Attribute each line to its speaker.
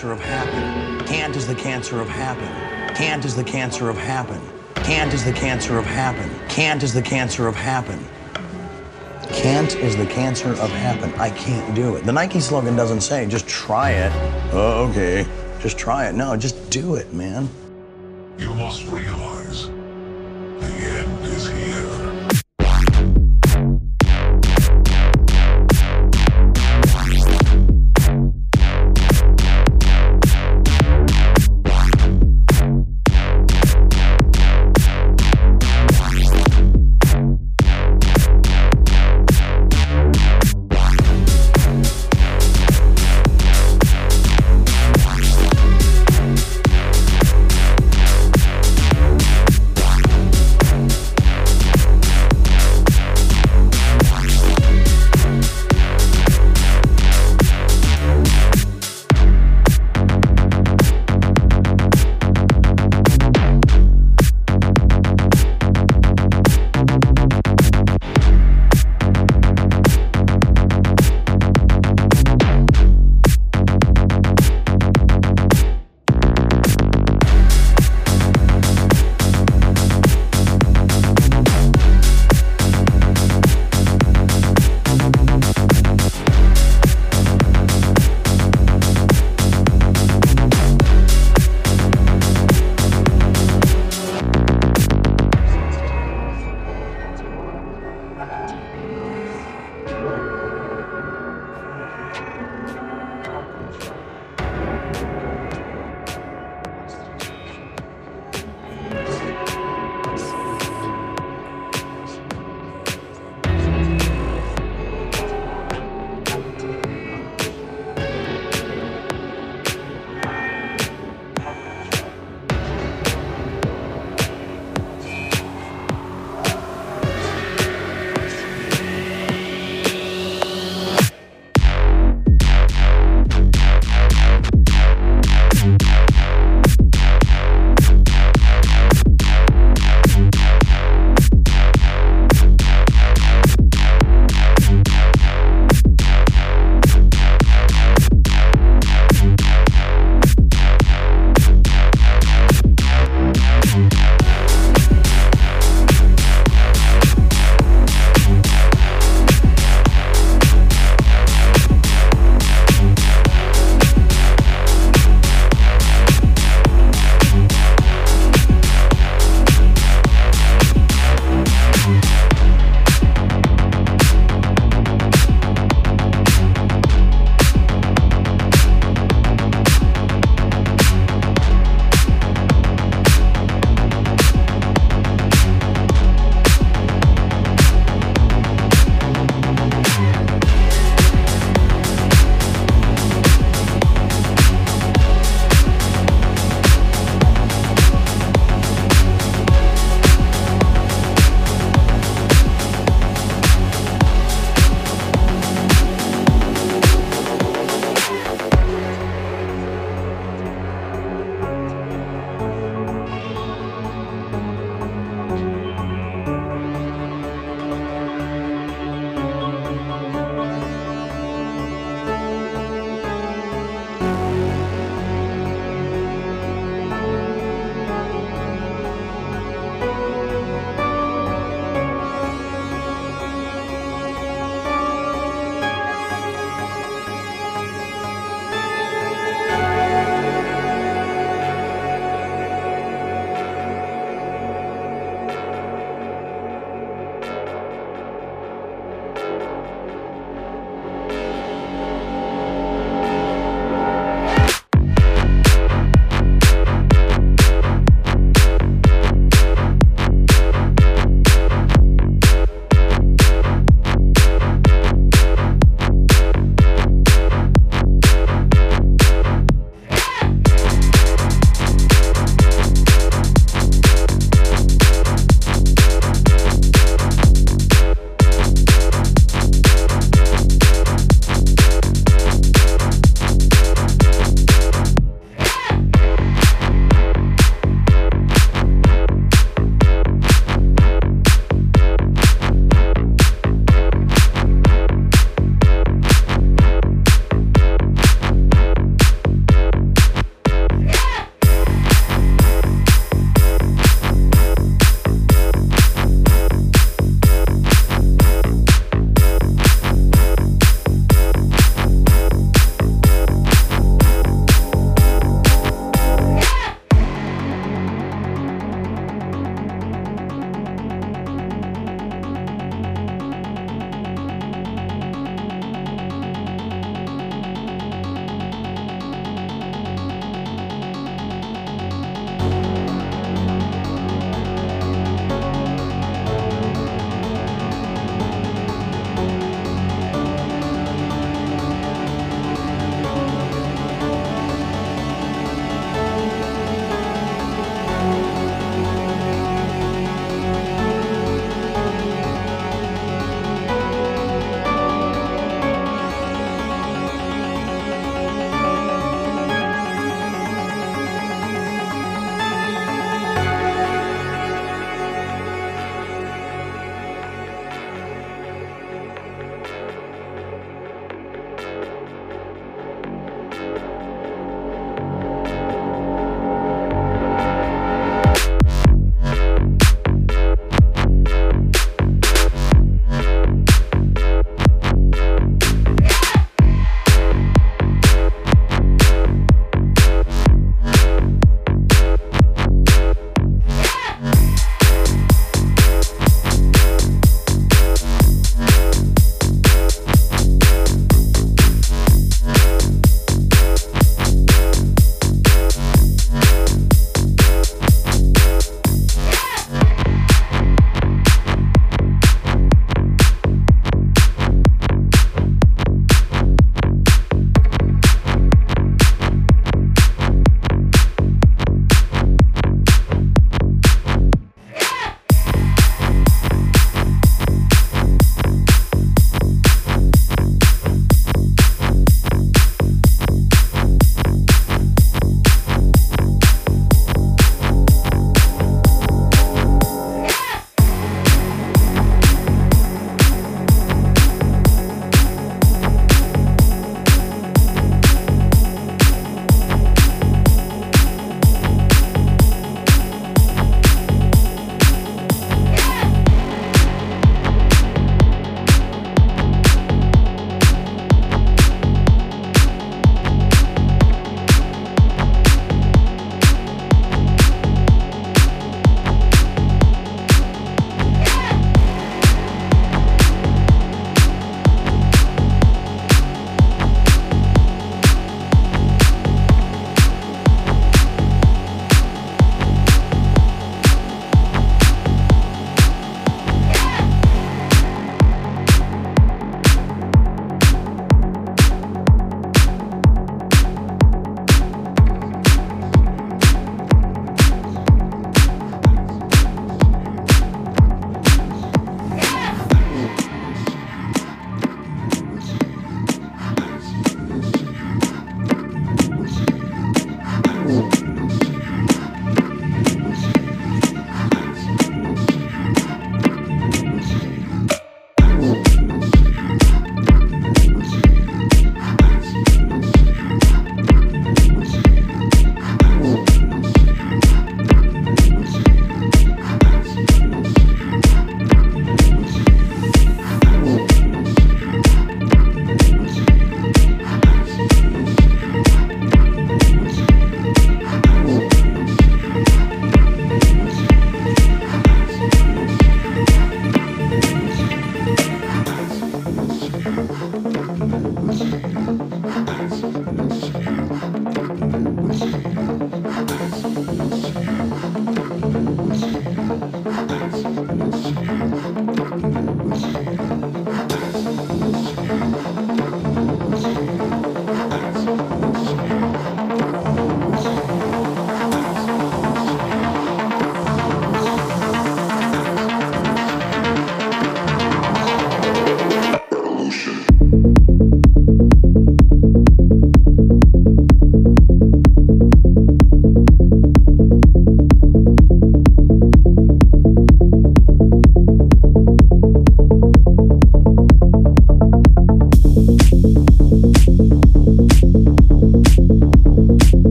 Speaker 1: cancer of happen. Can't is the cancer of happen. Can't is the cancer of happen. Can't is the cancer of happen. Can't is the cancer of happen. Can't is the cancer of happen. I can't do it. The Nike slogan doesn't say just try it. Oh, okay. Just try it. No, just do it, man.